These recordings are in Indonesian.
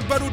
tahun baru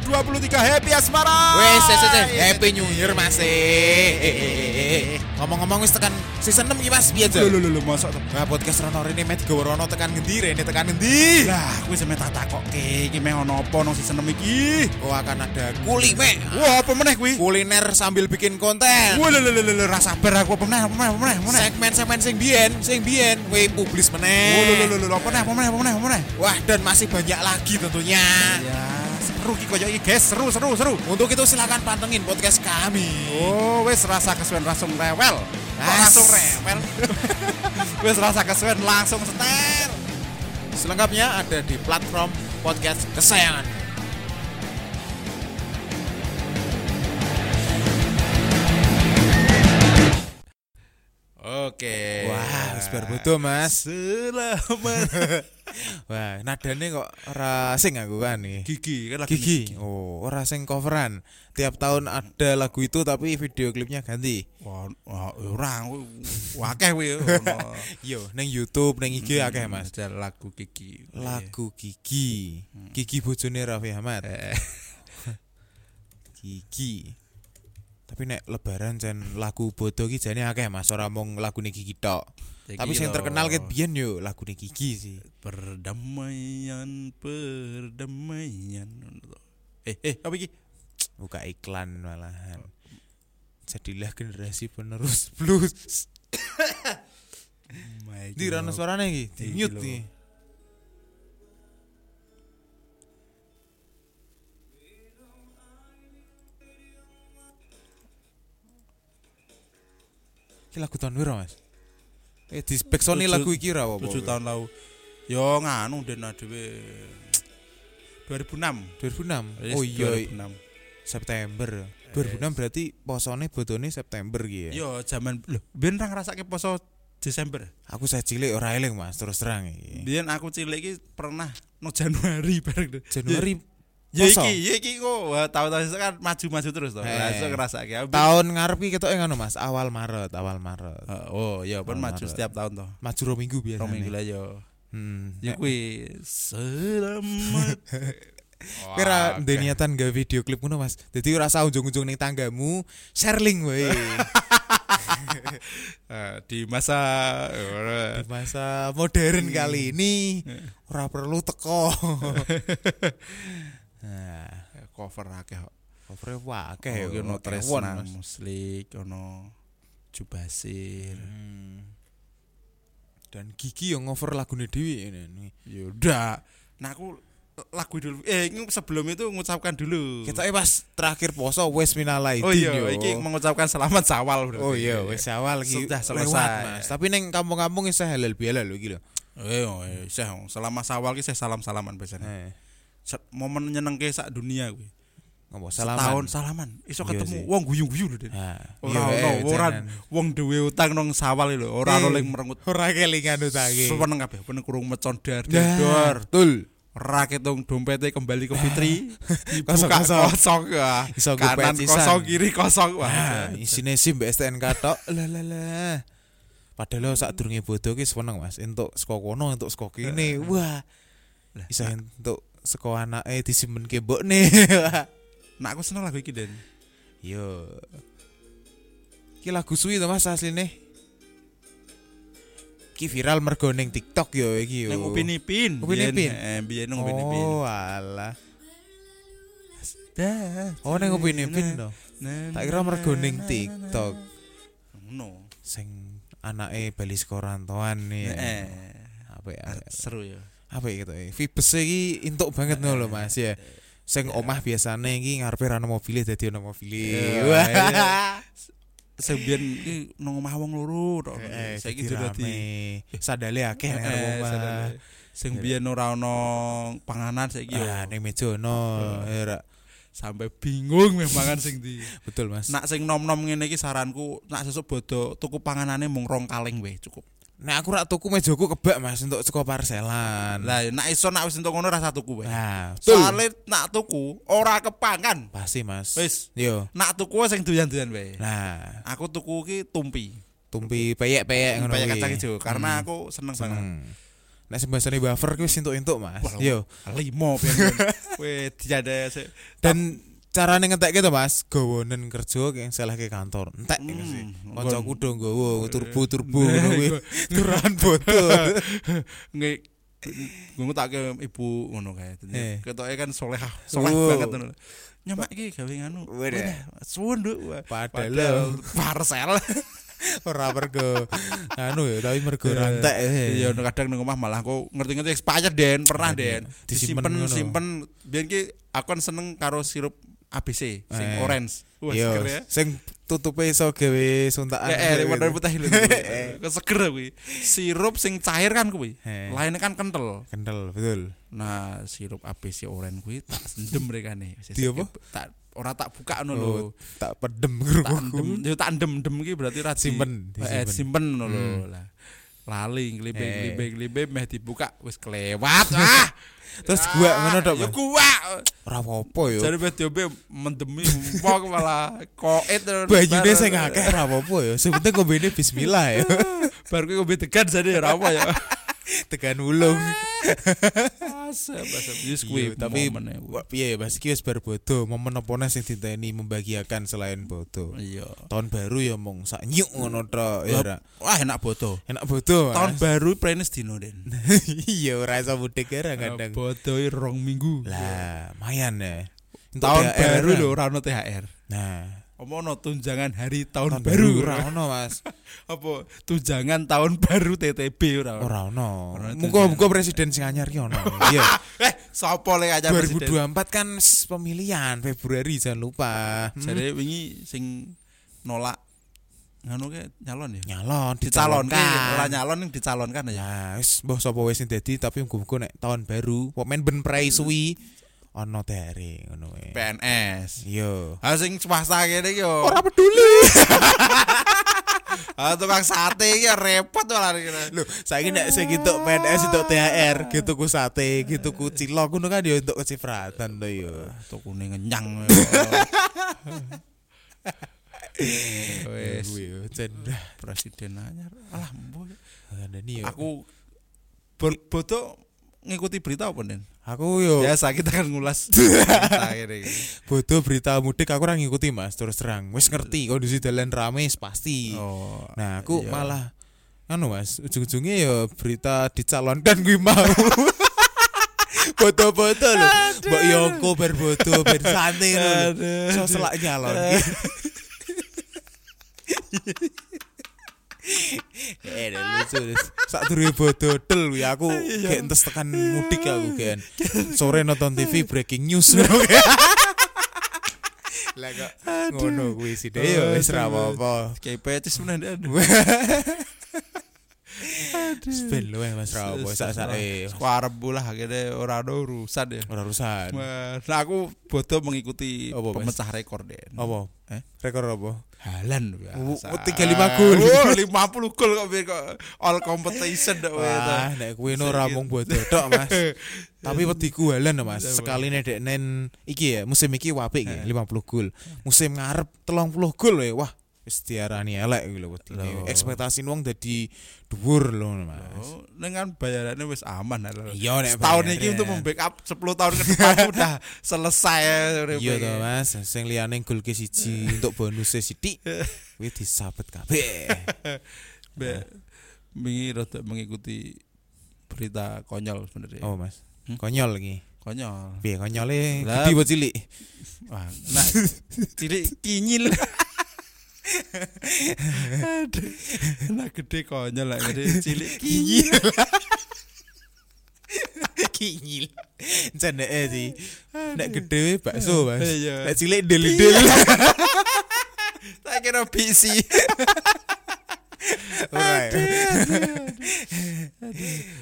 2023 Happy Asmara Wes, wes, wes, Happy New Year Mas. Eh, eh, eh, eh, eh. Ngomong-ngomong wis tekan season 6 iki Mas, piye Lho aja? lho lho mosok to Nah, podcast Rono Rene met Gowrono tekan ngendi rene tekan ngendi? Lah kuwi sampe tak takokke iki meh ono apa nang season 6 iki Oh, akan ada kulime. Wah apa meneh kuwi Kuliner sambil bikin konten. Wah lho lho lho lho ra sabar aku apa meneh apa meneh apa meneh meneh Segmen-segmen sing biyen, sing biyen, we publis Wah lho meneh. lho lho lho apa meneh apa meneh apa meneh meneh Wah, dan masih banyak lagi tentunya. Ya seru iki koyo iki guys seru seru seru Untuk itu silakan pantengin podcast kami. Oh, wis rasa kesuwen langsung rewel. Langsung rewel. wis rasa kesuwen langsung setel. Selengkapnya ada di platform podcast kesayangan. Oke. Wah, wis bar bodo, Mas. Selamat. Wah, nadane kok ora sing aku kan nih. Gigi kan lagi Gigi. Oh, ora sing coveran. Tiap tahun ada lagu itu tapi video klipnya ganti. Wah, ora wakeh kuwi ono. Yo, neng YouTube, neng IG akeh, Mas. Ada lagu Gigi. Lagu Gigi. Gigi bojone Raffi Ahmad. Gigi. Tapi nek lebaran jan lagu bodo ki jane akeh Mas, ora mung lagune Gigi tok. Tapi sing terkenal ket biyen yo lagune Gigi sih. perdamaian, perdamaian. Eh, eh, apa iki? Buka iklan malahan. Jadilah generasi penerus blues. My Di rano suarane iki, di mute nih. Iki lagu tahun piro, Mas? Eh di Backsoni Tujuh- lagu iki ra apa? 7 tahun lalu. Yo nganu den dhewe 2006. 2006. Yes, Oh iya, 2006. September. 2006 berarti posone bodone September ki ya. Yo zaman lho, ben ra ngrasake poso Desember. Aku saya cilik ora eling, Mas, terus terang iki. Biyen aku cilik iki pernah no Januari bareng. Januari Ya iki, ya iki kok tahun-tahun kan maju-maju terus. Eh. Langsung ngrasake. Aku- tahun ngarep ki ketoke ngono Mas, awal Maret, awal Maret. Oh, iya, pun maju Maret. setiap tahun toh. Maju ro minggu biasa. Rong minggu lah yo. Hmm. Ya kuwi selamat. Kira ndek niatan gawe video klip ngono Mas. Dadi ora usah ujung-ujung ning tanggamu, share link wae. Eh, di masa Di masa modern kali ini ora perlu teko. nah, cover akeh kok. cover akeh Oh, yo, ono Tresna. Muslik, ono Jubasir. Hmm. Dan Gigi yang ngover lagune dhewe ini. Yaudah. Nah aku lagu dulu. Eh, ini sebelum itu mengucapkan dulu. Kita pas terakhir poso wes minalai Oh iya, iki mengucapkan selamat sawal berarti. Oh iya, wis awal iki Sudah selesai. lewat, Mas. Tapi neng kampung-kampung wis halal bihalal lho iki lho. Eh, oh, eh, saya selama sawal ki saya salam-salaman biasanya. Eh, Momen nyenengke sak dunia kuwi. ngopo salaman. salaman. Iso Iya ketemu wong guyu-guyu lho, Den. Ora iya, ono, eh, ora wong duwe utang nang sawal lho, ora ono Eh. ling merengut. ora kelingan utange. Seneng kabeh, peneng kurung mecon dar Nah. Betul. Ora ketung dompetnya kembali ke Fitri. Dibuka kosong. Iso Kanan kosong, kiri kosong. Wah. Nah, isine SIM STNK tok. Lah lah lah. Padahal sak durunge bodo ki seneng Mas, entuk saka kono, entuk saka kene. Wah. Iso entuk saka anake disimpenke mbokne. Nah aku seneng lagu iki Den. Yo. Ki lagu suwi to Mas asline. Ki viral mergo ning TikTok yo iki yo. Nang Upin Ipin. Upin Ipin? Eh, biyen Upin Ipin. Oh, alah. Oh, ning Upin Ipin to. Tak kira mergo ning TikTok. No. Sing anake bali sekorantoan nih. Eh, Apa ya? seru ya. Apa ya gitu. Vibes iki entuk banget ngono lho Mas ya. Sing omah biasane iki ngarepe ra mobile dadi ono mobile. Iya, Wah. iya. Sebiyen iki nang omah wong loro tok. Saiki dadi rame. Sadale akeh nang omah. Sing biyen ora ono panganan saiki Ah, yo ning meja ono. Ya, sampai bingung meh mangan sing di. Betul Mas. Nak sing nom-nom ngene iki saranku nak sesuk bodo tuku panganane mung rong kaleng weh cukup. Nek aku rak tuku mejaku kebak Mas untuk saka parselan. Lah nak iso nak wis entuk ngono rasa tuku weh. Nah. Soale nak tuku ora kepangan. Pasti Mas. Wis, Yo. nak tuku sing doyan-doyan wae. Nah, Aku tuku ki tumpi. tumpi peyek-peyek ngono kuwi. kacang hijau karena Hmm. aku seneng banget. Seneng. nek sing bahasane buffer kuwi wis entuk-entuk Mas. Yo. limo pian weh dijada se Dan carane ngetek gitu Mas, gawonen kerja kayak salah ke kantor. Entek sih. Hmm, Kancaku do nggowo turbo-turbo ngono kuwi. Turahan botol. nge gue ngutake ibu ngono kae. Eh. Ketoke kan soleh Oh. banget ngono. Nyamak iki gawe nganu. Suwun, Nduk. Padahal parcel. ora mergo anu ya, tapi mergo rantek. eh. Iya, kadang nang omah malah aku ngerti-ngerti expired Den, pernah Den. Disimpen simpen biyen ki aku kan seneng karo sirup ABC sing Eh. orange. Wah, Yo, seger ya. sing tutupe iso gawe suntakan. Eh, gitu. warna putih lho. Kok seger kuwi. Sirup sing cair kan kuwi. Eh. Lainnya kan kental. Kendel, betul. Nah, sirup ABC orange kuwi tak sendem rekane. Di apa? Tak ora tak buka ngono lho. Oh, tak pedem Tak endem, yo tak endem-endem ki berarti ra Simpen, Eh, simpen ngono lho. Hmm. Lah. Lali nglibe Eh. meh dibuka wis kelewat. Ah. Terus gua ngono tok, Ya gua. Ora apa-apa yo. Jare meh diombe mendemi wong malah koit Bajune sing akeh ora apa-apa yo. Sebenarnya kombene bismillah yo. Bar kuwi ngombe degan jane ora apa ya. Tekan ulung. Asap asap wis kuwi tapi piye Mas iki wis bar bodo, momen apa sing diteni membahagiakan selain bodo. Iya. Tahun baru ya mong sak nyuk ngono tok ya ora. Wah enak bodo. Enak bodo. Tahun baru prenes dino Den. Iya ora iso mudik ya kadang. Bodo rong minggu. Lah, mayan ya. Tahun baru lho ora ono THR. Nah, Apa ono tunjangan hari tahun, tahun baru ora ono Mas. Apa tunjangan tahun baru TTB ora? Ora ono. Muga-muga presiden sing anyar ki ono. Iya. Eh, sapa le aja 2024 kan pemilihan Februari jangan lupa. Hmm. Jadi wingi sing nolak ngono ke nyalon ya? nyalon dicalonkan. ora nyalon yang dicalonkan ya. Ya, wis mbah sapa wis sing dadi tapi muga-muga nek tahun baru kok men ben prei suwi ana tere ngono wae. PNS. Iya. Ah sing swasta kene yo. Ora peduli. Ah tukang sate ya repot malah kene. Lho, saiki nek sing entuk PNS entuk THR, gitu ku sate, gitu ku cilok ngono kan ya entuk kecipratan to ya. Tukune ngenyang. Wes yo cendah. presiden anyar. Alah, mbok. Yo. Aku ber- bodoh ngikuti berita apa Den? Aku yo Biasa kita kan ngulas bodoh berita mudik aku ora ngikuti Mas, terus terang. Wis ngerti kondisi dalan rame pasti. Oh. Nah, aku iya. malah anu Mas, ujung-ujungnya ya berita dicalonkan gue mau. Foto-foto lho. Mbak Yongko berfoto bersantai lho. Aduh. So selak nyalon. Eh, lucu. Sak durunge bodo del kuwi aku kayak entes tekan mudik aku kan. Sore nonton TV breaking news kayak. Lah kok ngono kuwi sih ya wis ra apa-apa. Kayak pecis menan aduh. Ben lu eh Mas sak-sake. Aku arep bola akhirnya ora ada urusan ya. Ora urusan. Nah, aku bodoh mengikuti Apa, Mas? pemecah rekor Den. Apa? Eh? Rekor apa? Halan biasa. 35 gol. Oh, 50 gol kok biar kok all competition dak to. Wah, nek kuwi ora mung bodoh tok, Mas. Tapi wediku halan Mas. Sekali nek nen iki ya, musim iki wapik iki 50 gol. Musim ngarep 30 gol ya. Wah, diarani elek iki lho wedine. Loh. Ekspektasi wong dadi dhuwur lho, Mas. Oh, dengan bayarannya wis aman lah. Iya, nek Tahun ini untuk membackup 10 tahun ke depan udah selesai ya, uripe. Iya to, Mas. Sing liyane gol ke siji untuk bonusnya sithik. Kuwi disabet kabeh. Be, wingi rada mengikuti berita konyol sebenarnya. Oh, Mas. Hmm? Konyol iki. Konyol. Piye konyole Lah. gede apa cilik? Wah, nah cilik kinyil. Aduh. Nah gede konyol lah gede cilik kinyil. Kinyil. Cendeke sih. Nek gede bakso, Mas. Iya. Nek cilik del-del. Tak kira bisi. Ora. ya?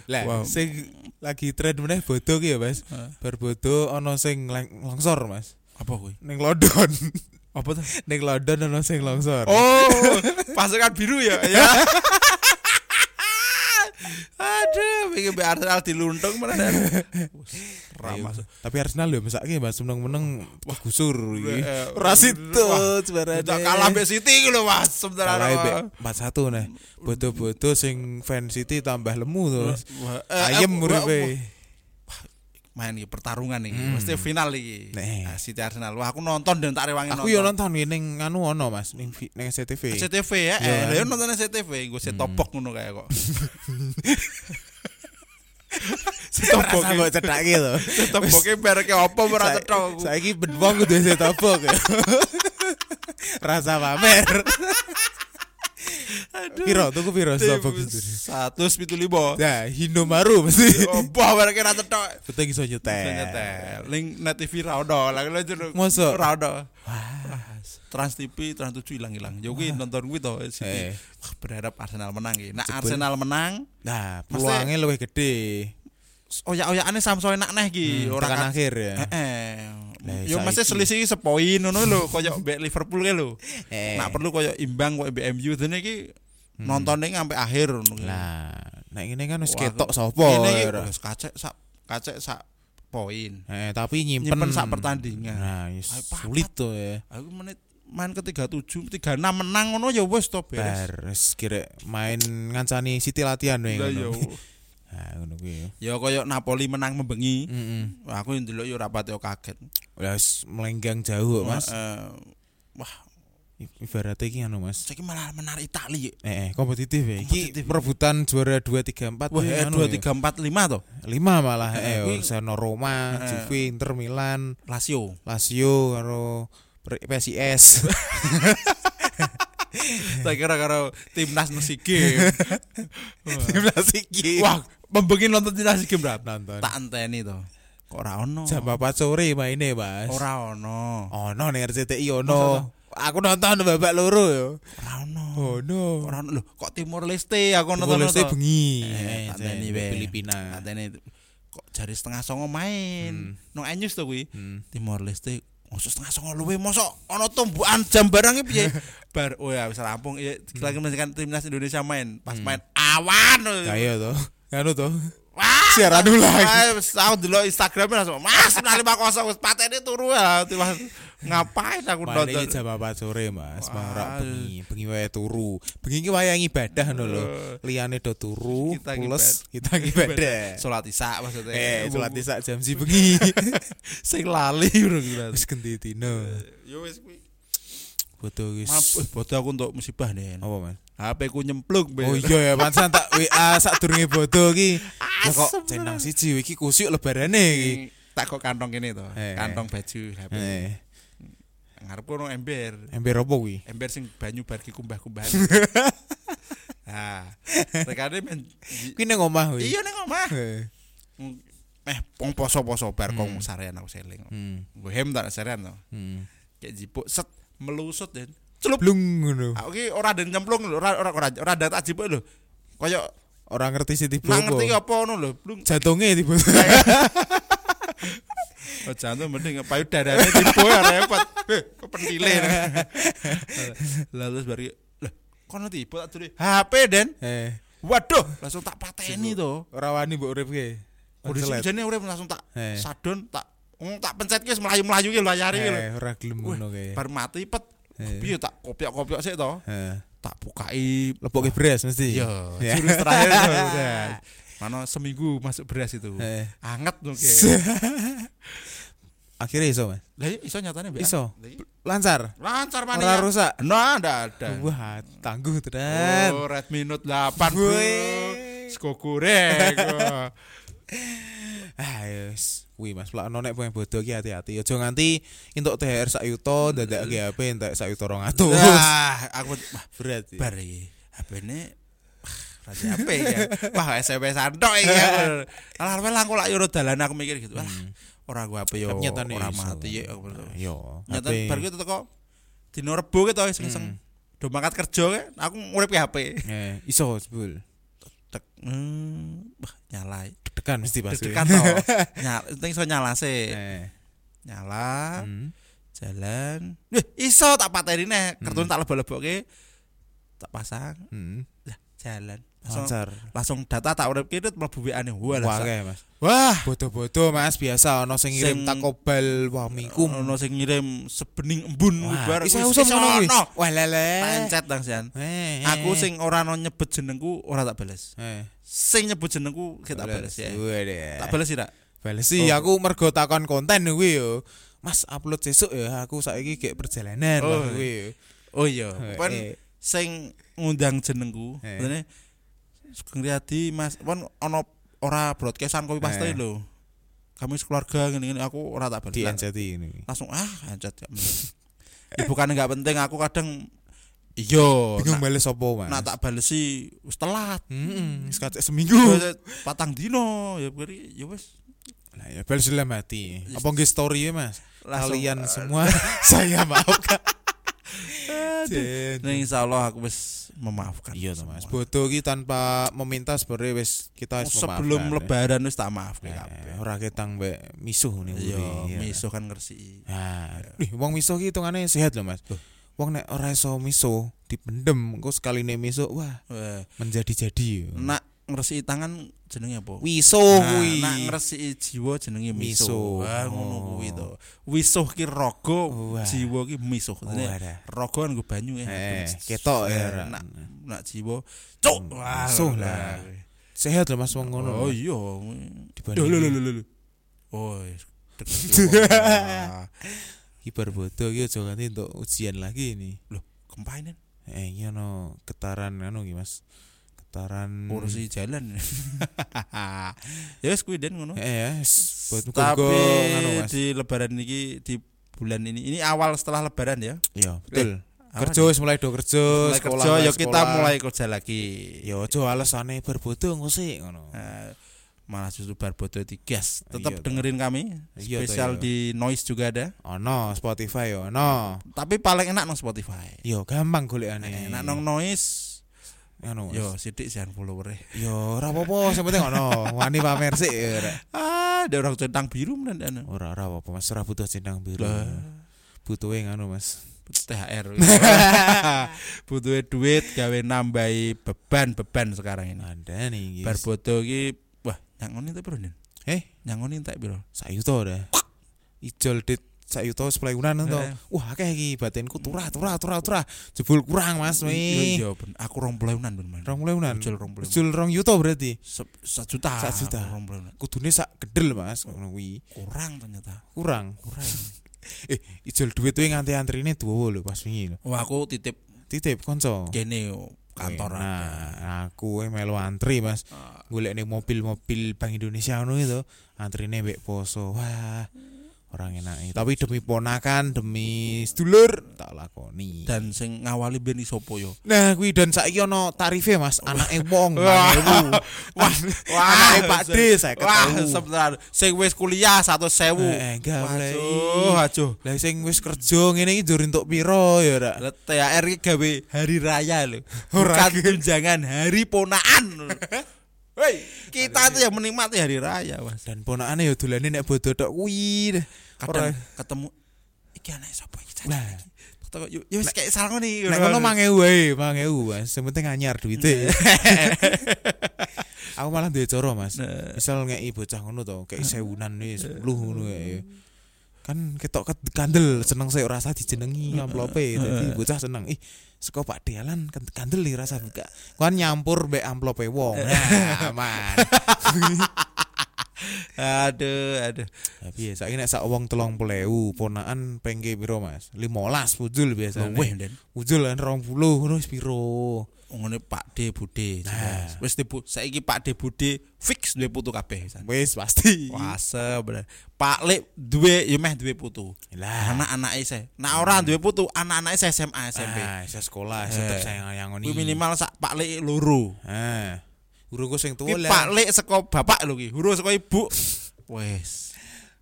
Lah, Wow. sing lagi tren meneh bodo ki ya, Mas. Bodo ana sing lang- longsor, Mas. Apa kuwi? Ning London. Apa tuh? Ning London ana sing longsor. Oh, pasukan biru ya. Ya. Aduh, pengen be Arsenal diluntung mana Ra Ayo. masuk. Tapi Arsenal yo mesake Mas meneng-meneng gusur iki. Eh, Ora situ wah. Udah kalah be City lho Mas. Sebentar Kalah be 4-1 nah. Bodo-bodo sing fan City tambah lemu to. Mas. Ayem uripe. Main iki pertarungan iki, Hmm. mesti final iki. Nih. Nah, City Arsenal. Wah, aku nonton dan tak rewangi Aku yo nonton iki ning anu ono Mas ning ning SCTV. SCTV ya, Iya. eh, nonton SCTV, gue set topok ngono kayak kok. Set Ora topok. mbok cethake to. Set topoke mereke apa ora Sa- cetok aku. Saiki ben wong kudu set topok ya. Rasa pamer. Piro tuku piro itu. Satu sepitu limo. Ya, Hinomaru mesti. Opo mereke ra cetok. Kita iso nyetel. Nyetel. Link net TV ra ono, lagi lo jero. Mosok? Ra ono. Trans TV, Trans 7 hilang-hilang. Yo kuwi nonton kuwi to. Eh. Berharap Arsenal menang iki. Nah. Arsenal menang, Nah, peluangnya lebih gede. oyak-oyakane Samsung enak neh iki. Hmm, Ora tekan kan- akhir ya. Heeh. Yo mesti saiki. selisih sepoin ngono lho, koyo Liverpool ke lho. Eh. Nak perlu koyo imbang koyo mbek MU dene iki nontonnya sampai akhir. Lah, nek ngene kan wis Wah, ketok sapa. Ora. wis kacek sak kacek sak poin. Eh, tapi nyimpen, Nyimpen sak pertandingan. Nah, yes, papat. sulit tuh ya. Aku menit main ke 37, 36 menang ngono ya wis to beres. Bar, wis kira main ngancani City latihan wae yo. ngono. Nah, ngono kuwi. Ya koyo Napoli menang membengi. Heeh. Wah, Aku yang ndelok yo rapate yo kaget. Wis melenggang jauh, Mas. Eh, wah, I- Ibaratnya iki anu, Mas. saiki malah menar Itali. Eh, eh, kompetitif ya. Iki perebutan juara 2 3 4 Wah, eh, 2 3 4 5 to. 5 malah Eh, eh kuwi- Barcelona Roma, Eh. Juve, Inter Milan, Lazio. Lazio karo PSIS. Tak kira karo timnas game. Timnas iki. Wah, membengi nonton timnas game berapa? nonton. Tak enteni to. Kok ora ono? Jam 4 sore maine, Mas. Ora ono. Ono ning RCTI ono. Aku nonton babak loro yo. Ora ono. Ono. Ora ono lho, kok Timor Leste aku nonton. Timor Leste bengi. Eh. Filipina. Tak enteni. Kok jari setengah songo main. Nang Anyus to kuwi. Hmm. Timor Leste Mosok setengah songo luwe mosok ono tumbukan jam barang piye? Bar oh ya wis rampung ya lagi menyaksikan timnas Indonesia main. Pas main awan. Kaya to. Anu to. Wah, Siaran ulang. Wah, Wis aku delok Instagram langsung Mas menang 5-0 wis patene turu ya. Ngapain aku nonton. iki jam 4 sore, Mas. Wah. Marak bengi, bengi wae turu. Bengi iki wayang ibadah ngono lho. Liyane do turu Kita plus kita ibadah. Salat Isya maksudnya. Eh, salat isya jam si bengi. sing lali gila. Wis ganti dino. Yo wis kuwi. Foto wis. Bodoh aku untuk musibah nih. Apa, Mas? HP ku nyemplung. Be. Oh iya ya, pantesan tak WA sadurunge bodo iki. Ya kok centang siji iki kusuk lebarane iki. tak kok kantong ini to. Eh. Kantong baju HP. Eh, Ngarepku ono ember. ember opo kuwi? Ember sing banyu bar ki kumbah-kumbahan. Nah, rekane men Kuwi nang omah kuwi. Iya ning omah. Eh. Wong poso-poso bar kong sarean aku seling. Hmm. Gue hem tak sarean to. Hmm. Kayak jipuk set melusut den. Celup. Blung ngono. Aku ki ora den nyemplung lho, ora ora ora ora dat jipuk lho. Koyo Ora ngerti sih tiba nang ngerti apa ngono lho, blung. Jantunge tiba. Oh, jantung mending payudarane tipu ya repot. Eh, kok pentile. Lalu bari lah kono tipu tak dulu HP den. Eh, Waduh, langsung tak pateni to. ora wani mbok uripke. Konselet. jane urip langsung tak Eh. sadon tak ngomong tak pencet ki wis melayu-melayu ki layari ki lho. Eh, ora gelem ngono kae. Bar mati pet. Eh. Piye tak kopiok-kopiok sik to. Eh, Tak bukai lepoke beras mesti. Iya, Ya. jurus terakhir beras. Mana seminggu masuk beras itu. Anget tuh Akhirnya iso, Mas. Lah iya, iso nyatane Mbak. Iso. Iya. Lancar. Lancar mana Ora ya? rusak. Nah, ada ada. Wah, tangguh tenan. Oh, Red Minute 8 bro. Wih. Sego Wih, Mas, plak nonek pengen bodoh ki hati-hati. Aja nganti entuk THR sak yuto dadak HP entek sak yuto 200. Wah, aku wah, Berat. bar iki. HP-ne Raja HP ya. Wah, SMP santok iki. Alah alah aku lak yo dalan aku mikir gitu. Wah, ora gua HP yo. Ora mati aku bener. Yo, Nyata bar gitu teko dino rebo gitu wis iseng. Do mangkat kerja ke, aku ngurip HP. Eh, iso sebul. Tek, hmm, bah, nyala. Deg-degan mesti pas. Deg-degan to. Nyala, penting iso nyala sih. Eh. Nyala. Hmm. jalan Wih, iso tak pateni neh kertun tak lebok-lebokke tak pasang Hmm. Jalan. Langsung, Lancar. langsung data tak urip kene mlebu WA-ne. Wah, Mas. wah, Bodo-bodo Mas biasa ono sing ngirim takobal wah mikum. ono sing ngirim sebening embun bar iso iso ono. Wah lele. Pencet tangsian. Eh, Aku eh, sing ora ono nyebut jenengku ora tak bales. eh. Sing nyebut jenengku kita bales ya. Tak bales tak? Bales sih Oh. aku mergo takon konten kuwi yo. Mas upload sesuk ya aku saiki kayak perjalanan Oh. Kuwi yo. Oh iya, Eh, pon eh. Sing ngundang jenengku. Eh. Sebenarnya Sugeng Riyadi Mas, pon ono ora broadcastan kopi paste Eh. lho. Kami sekeluarga ngene-ngene aku ora tak bales. di Lah, NCT ini. Langsung ah anjat ya. ya bukan enggak penting aku kadang iya Bingung nak, bales opo Mas? nak tak balesi wis telat. Wis kacek seminggu. Patang dino ya beri ya wis Lah ya bales dalam hati. Apa nggih story Mas? Langsung, Kalian eh, semua saya maafkan. Nah, insya Allah aku wis memaafkan. Iya Mas. Bodoh ki tanpa meminta sebenarnya wis kita wis sebelum memaafkan, ya. lebaran wis tak maaf kowe kabeh. Eh, ora ketang mbek misuh nih. Iya, ya. miso kan ngersi. Nah, ih, wong miso ki hitungane sehat loh Mas. Loh. Wong nek ora iso miso dipendem, engko sekali nek miso wah Wah, menjadi-jadi. nak ngersi tangan jenenge apa? Wiso Nah, kuwi. nak ngresi jiwa jenenge miso. Miso. Wah, ngono Oh. kuwi to. Wisuh ki raga, jiwa ki miso. Raga nggo banyu ya. Ketok ya, Eh, Ra. Nak nak jiwa cuk. Wah, Misuh lah. Sehat loh Mas wong ngono. Oh iya. Dibanding-. Oh. Kiper bodoh ki aja ganti untuk ujian lagi nih. Kempainen Eh, iya no getaran anu ki Mas. Getaran kursi jalan. ya wis kuwi den ngono. Eh ya, s- buat Tapi Mas. di lebaran ini di bulan ini ini awal setelah lebaran ya. Iya, betul. Awal Kerja wis mulai do kerja, mulai sekolah kerja ya kita mulai kerja lagi. Ya aja alasane berbodoh engko sik ngono. Eh, malah justru barbodo di gas. Tetap Iya, toh. dengerin kami. Iya, toh, Spesial iya. di Noise juga ada. Ono Spotify ya, ono. Tapi paling enak nang Spotify. Yo gampang golekane. Eh, Enak nang Noise. Anu. Yo sidik sih follower Yo ora apa-apa, sing penting ono. Wani pamer sik ora. Ah, ada orang centang biru men anu. Ora ora apa-apa, Mas ora butuh centang biru. Butuhe ngono, Mas. THR. Butuh duit gawe nambahi beban-beban sekarang ini. Ada nih, guys. Barbodo iki wah nyangoni tak piro, Nin? Eh, Nyangoni tak piro? sak yuto dah. Ijol dit sak yuto sepelekunan to. Eh. Wah, akeh iki batinku turah turah turah turah. Jebul kurang, Mas. Iya Wi. iya ben. Aku 20.000-an ben. Man. Rong muleunan. Ijol 20.000. Ijol rong yuto berarti. Se- Sak juta. Sak juta. Aku 20.000. Kudune sak gedel, Mas. Ngono kuwi. Kurang ternyata. Kurang. Kurang. Eh, ijol duit kuwi nganti antrine duwo lho pas wingi lho. Wah, aku titip Titip kanca. kene kantor. Nah, aku kuwi melu antri, Mas. Ah, Golek ning mobil-mobil Bank Indonesia ngono itu, antrine mbek poso. Wah, orang enak. Tapi demi ponakan, demi sedulur tak lakoni. Dan sing ngawali ben isopo yo. Nah, kuwi dan saiki ono tarife, Mas. Anake wong Wah. 5000. Wah, anake Pak D saya Wah, ketemu. sebentar. Sing wis kuliah 100.000. Eh, enggak boleh. Aduh, aduh. Lah sing wis kerja ngene iki njur entuk piro ya, Ra? Lah, THR iki gawe hari raya lho. Bukan tunjangan hari ponaan. Hei, kita itu yang menikmati hari raya, Mas. Dan ponakane ya dolane nek bodo tok kuwi. Kadang ketemu iki anake sapa iki? Lah. Lah, yo yo wis kayak salah nih. Nek ngono 5000 wae, 5000 Mas. Sing penting anyar duite. Aku malah duwe cara, Mas. Nah. Misal ngeki bocah ngono to, kei sewunan nih, 10 ngono kae. Kan ketok ket kandel seneng sik ora usah dijenengi amplope. Dadi bocah seneng. Ih, saka Pak Dealan kan kandel nih rasa buka. Kan nyampur mbek amplope wong. Nah, aman. Aduh, aduh. Tapi ya saiki nek sak wong 30.000 ponakan pengke piro, Mas? 15 pujul biasa. Luwih, Den. Pujul kan 20 ngono piro. Ngene Pak D Bude. Nah. Wis dibu saiki Pak D Bude fix duwe putu kabeh. Wis pasti. Wase bener. Pak Lek duwe ya meh duwe putu. Lah, Anak-anake saya. Nah ora duwe putu, anak-anake saya SMA SMP. Ah, sekolah, Eh. tetep sayang yangoni. Kuwi minimal sak Pak Lek loro. Ah. Urung sing tuwa lah. Pak Lek saka bapak lho ki, huruf saka ibu. Wes.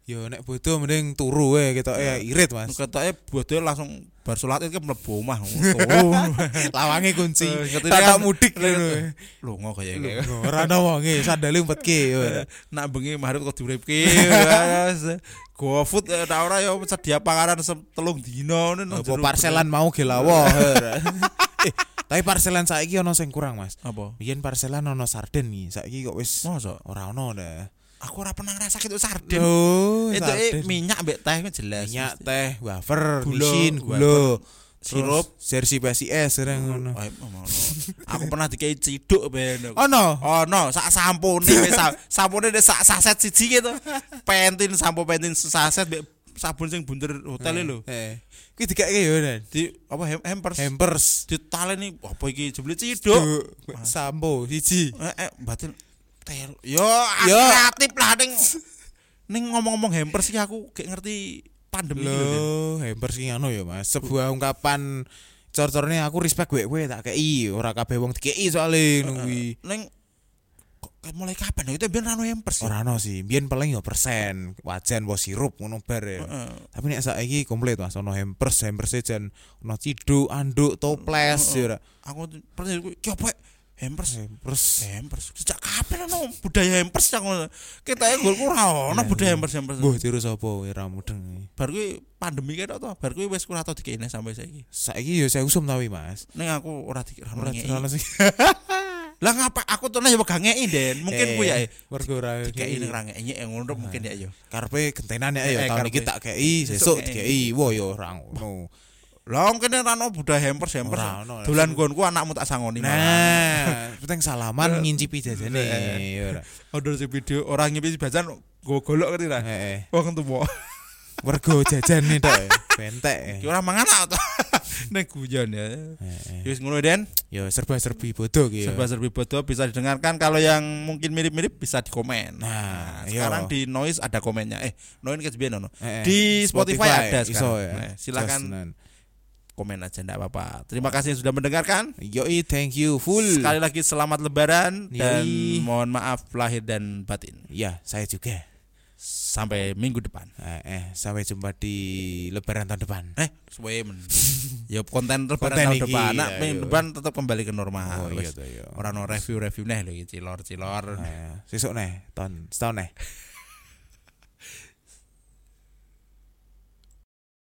Yo nek bodo mending turu wae ketok ya irit, Mas. Ketoke bodho langsung bar salat iki mlebu omah. Turu. Lawange kunci. Eh, Tak kan? mudik ngono. Lunga kaya iki. Ora ana wonge, sandale umpetke yo. Nak bengi mahrib kok diuripke. GoFood eh, nek ora ya sedia panganan telung dina ngono Apa parselan mau ge lawo. eh Tapi parselan saiki ono sing kurang, Mas. Apa? Biyen parselan ono sarden nih, saiki kok wis ora ono dah. Aku ora pernah ngerasa sarden. Itu eh, sarden. minyak mbek teh kan jelas. minyak, mesti. teh, wafer, misin, gula, sirup. jersey PSIS serang ngono. Oh. Aku pernah dikei ciduk ben. Ono. Oh no, sak sampune wis sa- sampune sak saset siji gitu. Pentin sampo pentin saset mbek sabun sing bunder hotel lho. Eh, kuwi dikake yo Dan. Di apa hampers. Hampers. Ditaleni apa iki jebule ciduk. Sampo siji. Eh, eh batin tel. Yo, Yo. kreatif lah ning ning ngomong-ngomong hampers iki aku gak ngerti pandemi lho. Hampers ki ngono ya, Mas. Sebuah ungkapan cor-corne aku respect kowe kowe tak kei, ora kabeh wong dikei ngono kuwi. Ning kok mulai kapan ya? Itu biar rano hampers. ya? Ora ono sih, biyen paling yo persen, wajan wo sirup ngono bar ya. Heeh. Tapi nek saiki komplit Mas, ono hampers, hampers jan ono ciduk, anduk, toples ya ora. Aku tuh pernah ku coba hampers. Hampers. Hampers. Sejak kapan ono budaya hampers yang? Kita ya gue ora ono budaya hampers hampers. Mbah tiru sapa ora mudeng. Bar kuwi pandemi kene to, bar kuwi wis ora tau dikene sampai saiki. Saiki yo saya usum tapi Mas. Ning aku ora dikira Ora. Lah ngapa aku tuh ya bakal ngei Den. Mungkin kuwi ya. Mergo ora Dikei ning ra ngei yang ngono mungkin ya yo. karepe gentenan ya Eh, ya eh, tahun iki tak kei, Sesuk kei. dikei. Wo yo ora ngono. Lah kene ra ono budaya hampers hampers. Dolan nggonku anakmu tak sangoni. malah. Nah, penting salaman ngincipi jajane. Eh. Ya ora. Video orang ngipi bajan gue golok ngerti. Heeh. Wong tuwa. Mergo jajane tok. ya. Bentek. Ki ora mangan to. Nek guyon ya. Wis ngono Den. Yo serba-serbi bodoh ki. ya. Serba-serbi bodoh bisa didengarkan kalau yang mungkin mirip-mirip bisa di komen. Nah, sekarang iya. di Noise ada komennya. Eh, Noise ke ono. Eh, eh. Di Spotify, ada iso sekarang. ya. Nah, silakan. Komen aja enggak apa-apa. Terima kasih sudah mendengarkan. Yoi, thank you full. Sekali lagi selamat lebaran dan Yoi. mohon maaf lahir dan batin. Ya, saya juga. Sampai minggu depan. Eh, eh, sampai jumpa di lebaran tahun depan. Eh, suwe men. ya konten lebaran Konten tahun iki, depan. Nah, ya, minggu yo. depan tetap kembali ke normal. Oh iya Wes. to yo. Ora no review-review neh lho cilor-cilor. Eh, Sesuk neh, tahun setahun neh.